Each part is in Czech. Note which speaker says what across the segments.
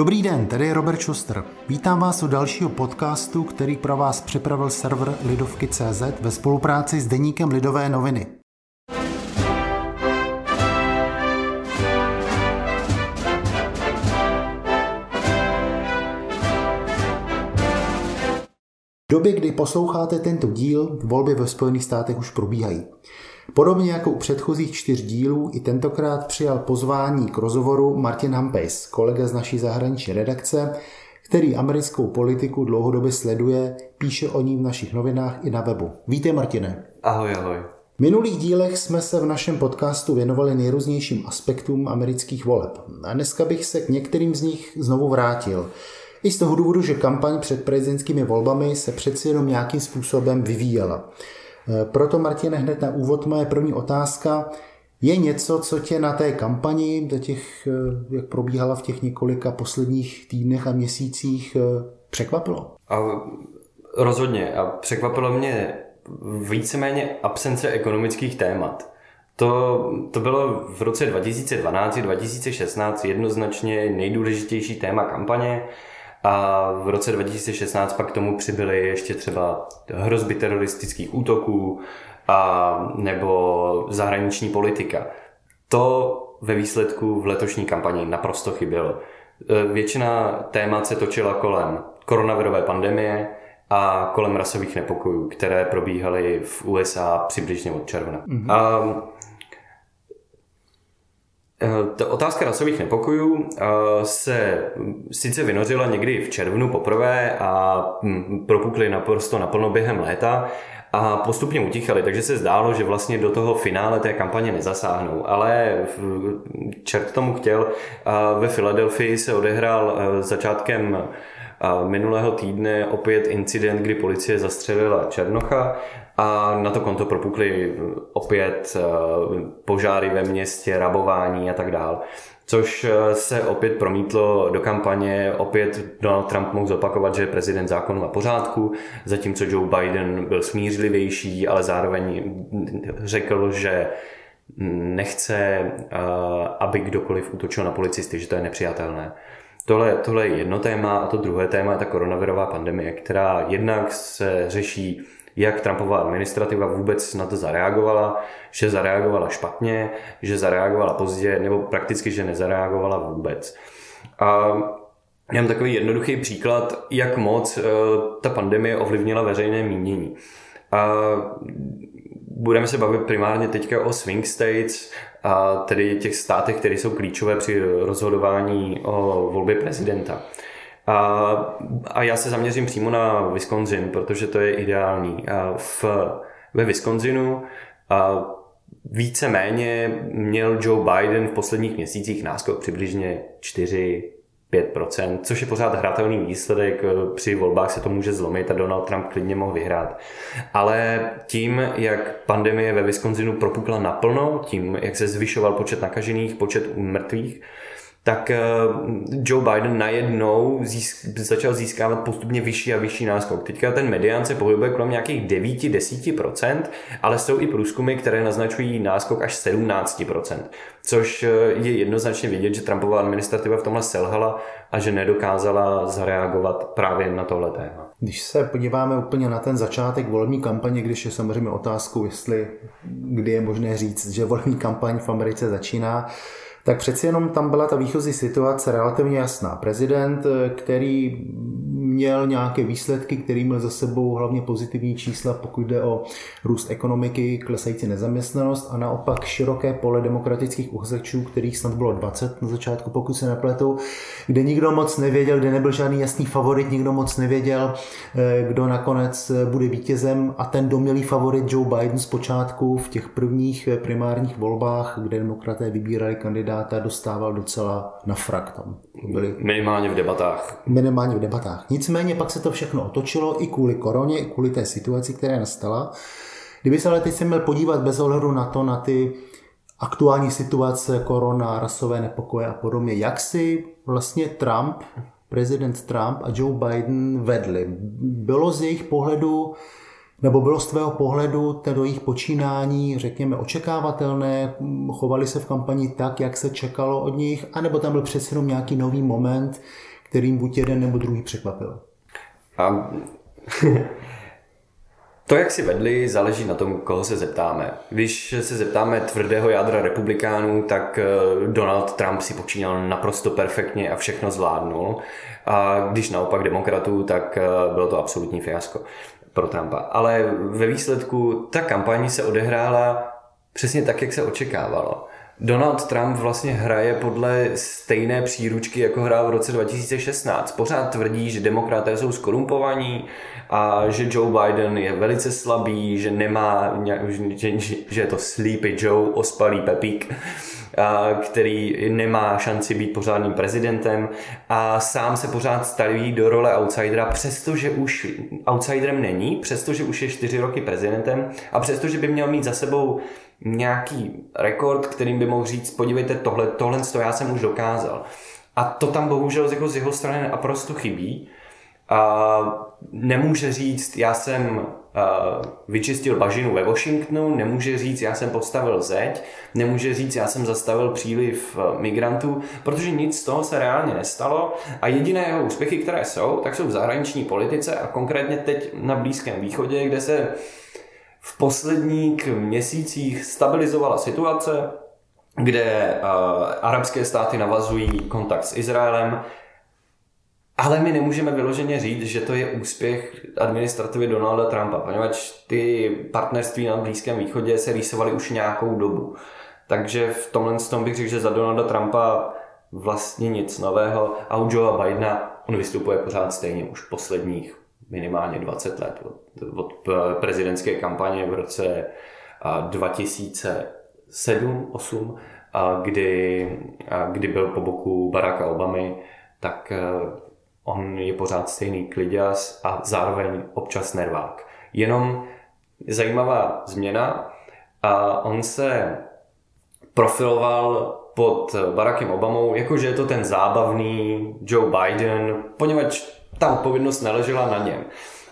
Speaker 1: Dobrý den, tady je Robert Schuster. Vítám vás u dalšího podcastu, který pro vás připravil server Lidovky.cz ve spolupráci s deníkem Lidové noviny. V době, kdy posloucháte tento díl, volby ve Spojených státech už probíhají. Podobně jako u předchozích čtyř dílů, i tentokrát přijal pozvání k rozhovoru Martin Hampejs, kolega z naší zahraniční redakce, který americkou politiku dlouhodobě sleduje, píše o ní v našich novinách i na webu. Víte, Martine.
Speaker 2: Ahoj, ahoj.
Speaker 1: V minulých dílech jsme se v našem podcastu věnovali nejrůznějším aspektům amerických voleb. A dneska bych se k některým z nich znovu vrátil. I z toho důvodu, že kampaň před prezidentskými volbami se přeci jenom nějakým způsobem vyvíjela. Eh, proto, Martine, hned na úvod moje první otázka. Je něco, co tě na té kampani, do těch, eh, jak probíhala v těch několika posledních týdnech a měsících, eh, překvapilo?
Speaker 2: A rozhodně. A překvapilo mě víceméně absence ekonomických témat. To, to bylo v roce 2012-2016 jednoznačně nejdůležitější téma kampaně. A v roce 2016 pak k tomu přibyly ještě třeba hrozby teroristických útoků a nebo zahraniční politika. To ve výsledku v letošní kampani naprosto chybělo. E, většina témat se točila kolem koronavirové pandemie a kolem rasových nepokojů, které probíhaly v USA přibližně od června. Mm-hmm. A ta otázka rasových nepokojů eh, se sice vynořila někdy v červnu poprvé a hm, propukly naprosto naplno během léta a postupně utichaly, takže se zdálo, že vlastně do toho finále té kampaně nezasáhnou. Ale čert tomu chtěl, ve Filadelfii se odehrál eh, začátkem minulého týdne opět incident, kdy policie zastřelila Černocha a na to konto propukly opět eh, požáry ve městě, rabování a tak dál. Což eh, se opět promítlo do kampaně, opět Donald Trump mohl zopakovat, že je prezident zákonu a pořádku, zatímco Joe Biden byl smířlivější, ale zároveň řekl, že nechce, eh, aby kdokoliv útočil na policisty, že to je nepřijatelné. Tohle, tohle je jedno téma a to druhé téma je ta koronavirová pandemie, která jednak se řeší jak Trumpová administrativa vůbec na to zareagovala, že zareagovala špatně, že zareagovala pozdě, nebo prakticky, že nezareagovala vůbec. A já mám takový jednoduchý příklad, jak moc uh, ta pandemie ovlivnila veřejné mínění. A budeme se bavit primárně teďka o swing states, a tedy těch státech, které jsou klíčové při rozhodování o volbě prezidenta. A, a já se zaměřím přímo na Wisconsin, protože to je ideální. A v, ve Wisconsinu a víceméně měl Joe Biden v posledních měsících náskok přibližně 4 5%, což je pořád hratelný výsledek. Při volbách se to může zlomit a Donald Trump klidně mohl vyhrát. Ale tím, jak pandemie ve Wisconsinu propukla naplno, tím, jak se zvyšoval počet nakažených, počet mrtvých, tak eh, Joe Biden najednou získ, začal získávat postupně vyšší a vyšší náskok. Teďka ten medián se pohybuje kolem nějakých 9-10%, ale jsou i průzkumy, které naznačují náskok až 17%, což eh, je jednoznačně vidět, že Trumpova administrativa v tomhle selhala a že nedokázala zareagovat právě na tohle téma.
Speaker 1: Když se podíváme úplně na ten začátek volební kampaně, když je samozřejmě otázkou, jestli kdy je možné říct, že volební kampaň v Americe začíná, tak přeci jenom tam byla ta výchozí situace relativně jasná. Prezident, eh, který měl nějaké výsledky, který měl za sebou hlavně pozitivní čísla, pokud jde o růst ekonomiky, klesající nezaměstnanost a naopak široké pole demokratických uchazečů, kterých snad bylo 20 na začátku, pokud se nepletu, kde nikdo moc nevěděl, kde nebyl žádný jasný favorit, nikdo moc nevěděl, eh, kdo nakonec eh, bude vítězem a ten domělý favorit Joe Biden zpočátku v těch prvních primárních volbách, kde demokraté vybírali kandidáta, dostával docela na frak tam.
Speaker 2: Byli... Minimálně v debatách.
Speaker 1: Minimálně v debatách. Nicméně pak se to všechno otočilo i kvůli koroně, i kvůli té situaci, která nastala. Kdyby se ale teď se měl podívat bez ohledu na to, na ty aktuální situace, korona, rasové nepokoje a podobně, jak si vlastně Trump, prezident Trump a Joe Biden vedli. Bylo z jejich pohledu Nebo bylo z tvého pohledu do jejich počínání, řekněme, očekávatelné? Chovali se v kampani tak, jak se čekalo od nich? A nebo tam byl jenom nějaký nový moment, kterým buď jeden nebo druhý překvapil?
Speaker 2: A... To, jak si vedli, záleží na tom, koho se zeptáme. Když se zeptáme tvrdého jádra republikánů, tak eh, Donald Trump si počínal naprosto perfektně a všechno zvládnul. A když naopak demokratů, tak eh, bylo to absolutní fiasko pro Trumpa. Ale ve výsledku ta kampaň se odehrála přesně tak, jak se očekávalo. Donald Trump vlastně hraje podle stejné příručky, jako hrál v roce 2016. Pořád tvrdí, že demokraté jsou skorumpovaní a že Joe Biden je velice slabý, že nemá, že, že je to sleepy Joe, ospalý Pepík který nemá šanci být pořádným prezidentem a sám se pořád staví do role outsidera, přestože už outsiderem není, přestože už je čtyři roky prezidentem a přestože by měl mít za sebou nějaký rekord, kterým by mohl říct, podívejte, tohle, tohle to já jsem už dokázal. A to tam bohužel jako z jeho strany naprosto chybí. A nemůže říct, já jsem vyčistil bažinu ve Washingtonu, nemůže říct, já jsem postavil zeď, nemůže říct, já jsem zastavil příliv migrantů, protože nic z toho se reálně nestalo a jediné jeho úspěchy, které jsou, tak jsou v zahraniční politice a konkrétně teď na Blízkém východě, kde se v posledních měsících stabilizovala situace, kde uh, arabské státy navazují kontakt s Izraelem, ale my nemůžeme vyloženě říct, že to je úspěch administrativy Donalda Trumpa, poněvadž ty partnerství na Blízkém východě se rýsovaly už nějakou dobu. Takže v tomhle tom bych řekl, že za Donalda Trumpa vlastně nic nového a u Joea Bidena on vystupuje pořád stejně už posledních minimálně 20 let od, od prezidentské kampaně v roce 2007-2008, kdy, kdy byl po boku Baracka Obamy, tak on je pořád stejný kliděs a zároveň občas nervák. Jenom zajímavá změna a on se profiloval pod Barackem Obamou, jakože je to ten zábavný Joe Biden, poněvadž ta odpovědnost neležela na něm.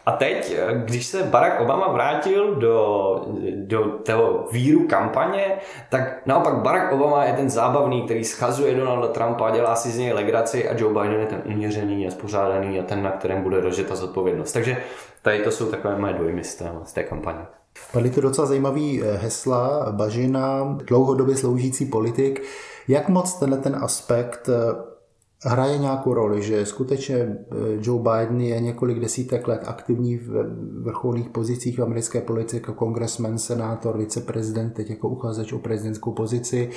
Speaker 2: A teď, když se Barack Obama vrátil do, do toho víru kampaně, tak naopak Barack Obama je ten zábavný, který schazuje Donalda Trumpa, dělá si z něj legraci a Joe Biden je ten uměřený a spořádaný a ten, na kterém bude rozžeta zodpovědnost. Takže tady to jsou takové moje dojmy z té, z té kampaně.
Speaker 1: Padly to docela zajímavý eh, hesla, bažina, dlouhodobě sloužící politik. Jak moc tenhle ten aspekt eh, hraje nějakou roli, že skutečně eh, Joe Biden je několik desítek let aktivní v vrcholných pozicích v americké politice jako kongresmen, senátor, viceprezident, teď jako uchazeč o prezidentskou pozici.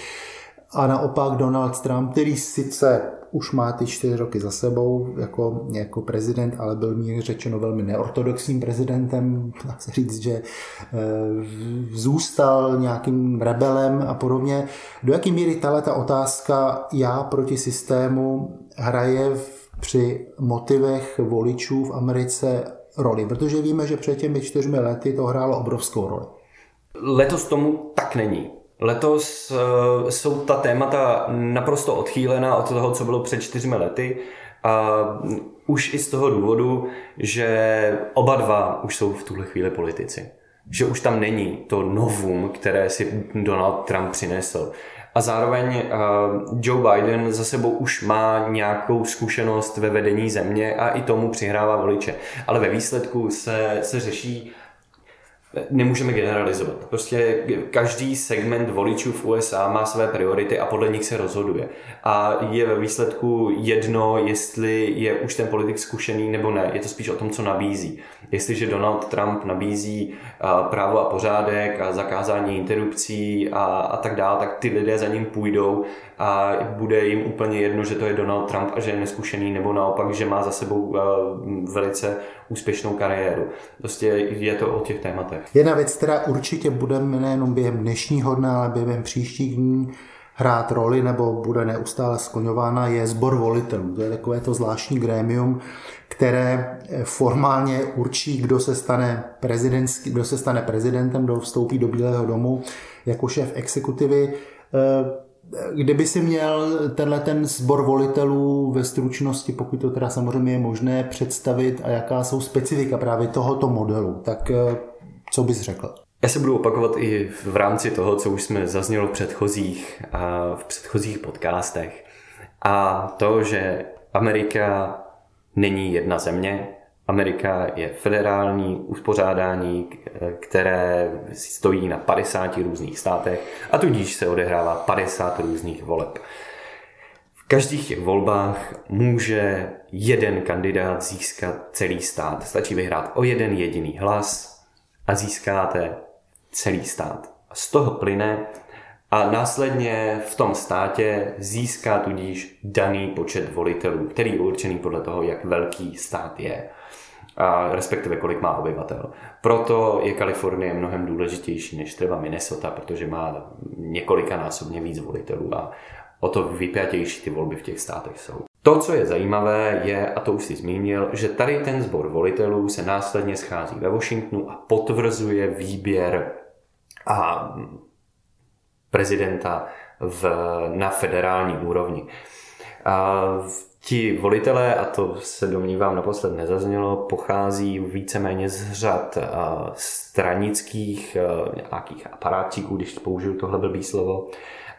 Speaker 1: A naopak Donald Trump, který sice už má ty čtyři roky za sebou jako, jako prezident, ale byl mi řečeno velmi neortodoxním prezidentem, dá se říct, že e, zůstal nějakým rebelem a podobně. Do jaké míry tahle ta otázka já proti systému hraje v, při motivech voličů v Americe roli? Protože víme, že před těmi čtyřmi lety to hrálo obrovskou roli.
Speaker 2: Letos tomu tak není. Letos uh, jsou ta témata naprosto odchýlená od toho, co bylo před čtyřmi lety. A už i z toho důvodu, že oba dva už jsou v tuhle chvíli politici. Že už tam není to novum, které si Donald Trump přinesl. A zároveň uh, Joe Biden za sebou už má nějakou zkušenost ve vedení země a i tomu přihrává voliče. Ale ve výsledku se, se řeší nemůžeme generalizovat. Prostě každý segment voličů v USA má své priority a podle nich se rozhoduje. A je ve výsledku jedno, jestli je už ten politik zkušený nebo ne. Je to spíš o tom, co nabízí. Jestliže Donald Trump nabízí právo a pořádek a zakázání interrupcí a, a tak dále, tak ty lidé za ním půjdou a bude jim úplně jedno, že to je Donald Trump a že je neskušený, nebo naopak, že má za sebou velice úspěšnou kariéru. Prostě je to o těch tématech.
Speaker 1: Jedna věc, která určitě bude nejenom během dnešního dne, ale během příštích dní hrát roli nebo bude neustále skloňována, je sbor volitelů. To je takové to zvláštní grémium, které formálně určí, kdo se stane, prezidentský, kdo se stane prezidentem, kdo vstoupí do Bílého domu jako šéf exekutivy. kdyby si měl tenhle ten sbor volitelů ve stručnosti, pokud to teda samozřejmě je možné představit a jaká jsou specifika právě tohoto modelu, tak eh, co bys řekl?
Speaker 2: Já se budu opakovat i v rámci toho, co už jsme zaznělo v předchozích, v předchozích podcastech. A to, že Amerika není jedna země, Amerika je federální uspořádání, které stojí na 50 různých státech a tudíž se odehrává 50 různých voleb. V každých těch volbách může jeden kandidát získat celý stát. Stačí vyhrát o jeden jediný hlas a získáte celý stát. Z toho plyne a následně v tom státě získá tudíž daný počet volitelů, který je určený podle toho, jak velký stát je a respektive kolik má obyvatel. Proto je Kalifornie mnohem důležitější než třeba Minnesota, protože má několikanásobně víc volitelů a o to vypjatější ty volby v těch státech jsou. To, co je zajímavé, je, a to už si zmínil, že tady ten sbor volitelů se následně schází ve Washingtonu a potvrzuje výběr a prezidenta v, na federální úrovni. A ti volitelé, a to se domnívám naposled nezaznělo, pochází víceméně z řad stranických nějakých aparátčíků, když použiju tohle blbý slovo,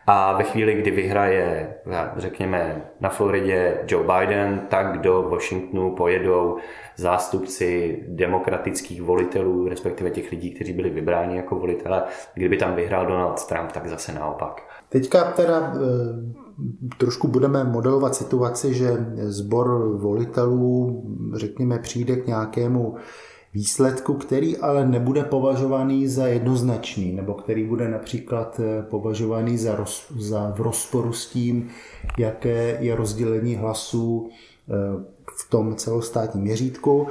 Speaker 2: a ve chvíli, kdy vyhraje, řekněme, na Floridě Joe Biden, tak do Washingtonu pojedou zástupci demokratických volitelů, respektive těch lidí, kteří byli vybráni jako volitele. Kdyby tam vyhrál Donald Trump, tak zase naopak.
Speaker 1: Teďka teda e, trošku budeme modelovat situaci, že sbor volitelů, řekněme, přijde k nějakému výsledku, který ale nebude považovaný za jednoznačný, nebo který bude například eh, považovaný za, roz, za v rozporu s tím, jaké je rozdělení hlasů eh, v tom celostátním měřítku.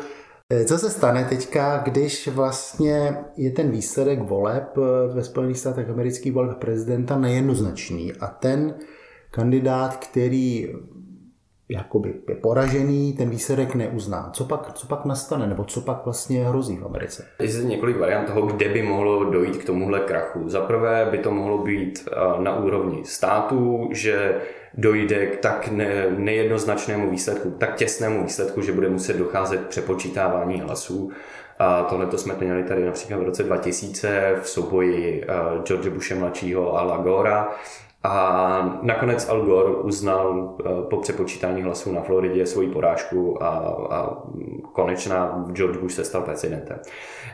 Speaker 1: Eh, co se stane teďka, když vlastně je ten výsledek voleb ve Spojených státech amerických voleb prezidenta nejednoznačný a ten kandidát, který jakoby je poražený, ten výsledek neuzná. Co pak, co pak nastane, nebo co pak vlastně hrozí v Americe?
Speaker 2: Je zde několik variant toho, kde by mohlo dojít k tomuhle krachu. Za prvé by to mohlo být eh, na úrovni států, že dojde k tak ne, nejednoznačnému výsledku, tak těsnému výsledku, že bude muset docházet k přepočítávání hlasů. A tohle to jsme měli tady například v roce 2000 v souboji eh, George Bushe mladšího a Lagora, a nakonec Al Gore uznal eh, po přepočítání hlasů na Floridě svoji porážku a, a konečná George Bush se stal prezidentem.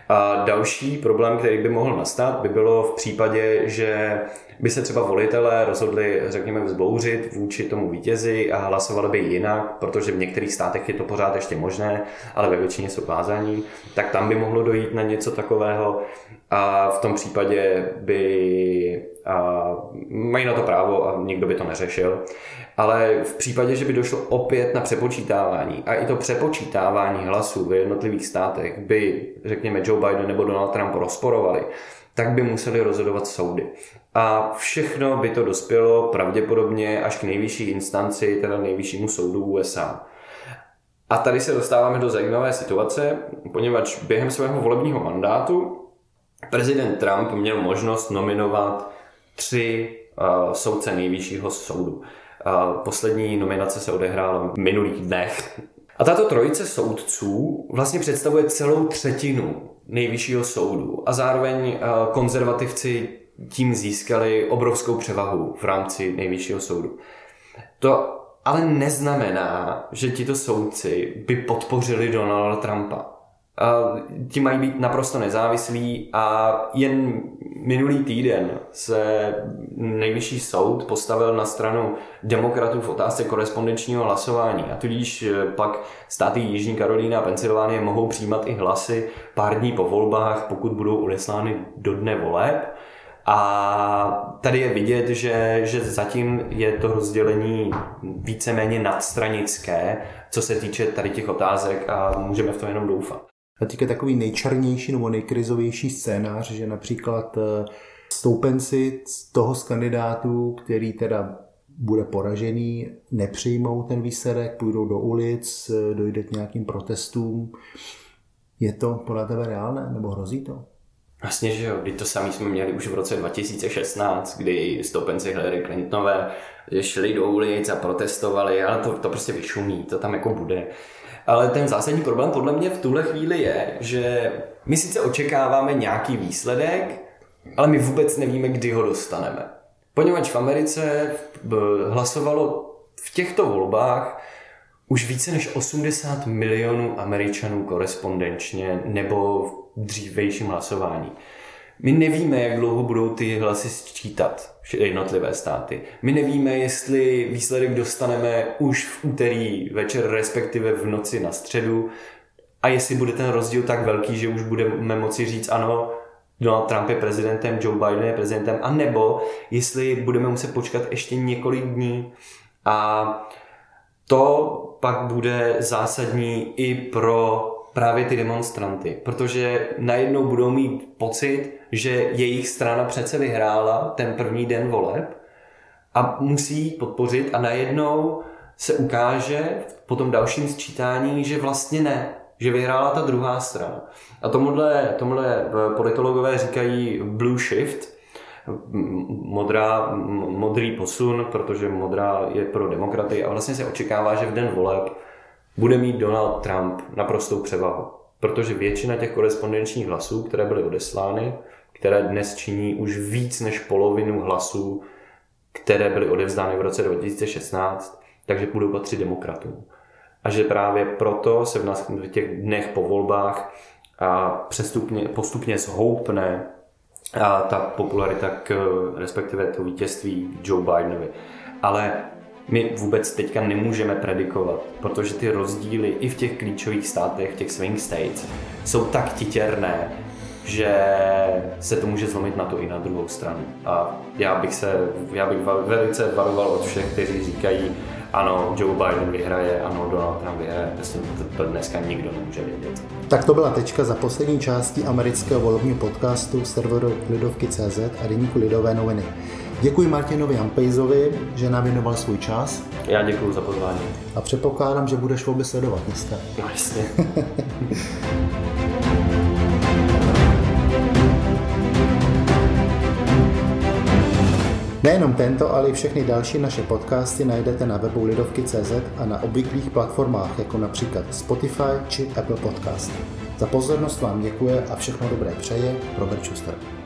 Speaker 2: A další problém, který by mohl nastat, by bylo v případě, že by se třeba volitelé rozhodli, řekněme, vzbouřit vůči tomu vítězi a hlasovali by jinak, protože v některých státech je to pořád ještě možné, ale ve většině jsou vázaní, tak tam by mohlo dojít na něco takového a v tom případě by a mají na to právo a nikdo by to neřešil. Ale v případě, že by došlo opět na přepočítávání a i to přepočítávání hlasů ve jednotlivých státech by, řekněme, Joe Biden nebo Donald Trump rozporovali, tak by museli rozhodovat soudy. A všechno by to dospělo pravděpodobně až k nejvyšší instanci, teda nejvyššímu soudu USA. A tady se dostáváme do zajímavé situace, poněvadž během svého volebního mandátu prezident Trump měl možnost nominovat tři uh, soudce nejvyššího soudu. Uh, poslední nominace se odehrála v minulých dnech. A tato trojice soudců vlastně představuje celou třetinu nejvyššího soudu a zároveň uh, konzervativci tím získali obrovskou převahu v rámci nejvyššího soudu. To ale neznamená, že tito soudci by podpořili Donalda Trumpa. Ti mají být naprosto nezávislí a jen minulý týden se nejvyšší soud postavil na stranu demokratů v otázce korespondenčního hlasování a tudíž eh, pak státy Jižní Karolína a Pensylvánie mohou přijímat i hlasy pár dní po volbách, pokud budou odeslány do dne voleb. A tady je vidět, že, že zatím je to rozdělení víceméně nadstranické, co se týče tady těch otázek a můžeme v to jenom doufat.
Speaker 1: A teďka takový nejčernější nebo nejkrizovější scénář, že například eh, stoupenci toho z kandidátů, který teda bude poražený, nepřijmou ten výsledek, půjdou do ulic, eh, dojde k nějakým protestům. Je to podle tebe reálné nebo hrozí to?
Speaker 2: Vlastně, že jo, kdy to sami jsme měli už v roce 2016, kdy stoupenci Hillary Clintonové šli do ulic a protestovali, ale to, to prostě vyšumí, to tam jako bude. Ale ten zásadní problém podle mě v tuhle chvíli je, že my sice očekáváme nějaký výsledek, ale my vůbec nevíme, kdy ho dostaneme. Poněvadž v Americe hlasovalo v těchto volbách už více než 80 milionů Američanů korespondenčně nebo v dřívejším hlasování. My nevíme, jak dlouho budou ty hlasy sčítat jednotlivé státy. My nevíme, jestli výsledek dostaneme už v úterý večer, respektive v noci na středu, a jestli bude ten rozdíl tak velký, že už budeme moci říct ano, Donald Trump je prezidentem, Joe Biden je prezidentem, a nebo jestli budeme muset počkat ještě několik dní a to pak bude zásadní i pro právě ty demonstranty, protože najednou budou mít pocit, že jejich strana přece vyhrála ten první den voleb a musí podpořit a najednou se ukáže po tom dalším sčítání, že vlastně ne, že vyhrála ta druhá strana. A tomuhle, tomuhle politologové říkají blue shift, modrá, modrý posun, protože modrá je pro demokraty a vlastně se očekává, že v den voleb bude mít Donald Trump naprostou převahu. Protože většina těch korespondenčních hlasů, které byly odeslány, které dnes činí už víc než polovinu hlasů, které byly odevzdány v roce 2016, takže budou patřit demokratům. A že právě proto se v, nás, v těch dnech po volbách a přestupně, postupně zhoupne a ta popularita k, respektive to vítězství Joe Bidenovi. Ale my vůbec teďka nemůžeme predikovat, protože ty rozdíly i v těch klíčových státech, těch swing states, jsou tak titěrné, že se to může zlomit na to i na druhou stranu. A já bych se, já bych velice varoval od všech, kteří říkají, ano, Joe Biden vyhraje, ano, Donald Trump vyhraje, prostě to dneska nikdo nemůže vědět.
Speaker 1: Tak to byla tečka za poslední částí amerického volebního podcastu serveru Lidovky.cz a deníku Lidové noviny. Děkuji Martinovi Hampejzovi, že nám věnoval svůj čas.
Speaker 2: Já děkuji za pozvání.
Speaker 1: A předpokládám, že budeš volby sledovat dneska.
Speaker 2: No jasně.
Speaker 1: Nejenom tento, ale i všechny další naše podcasty najdete na webu Lidovky.cz a na obvyklých platformách, jako například Spotify či Apple Podcast. Za pozornost vám děkuje a všechno dobré přeje Robert Schuster.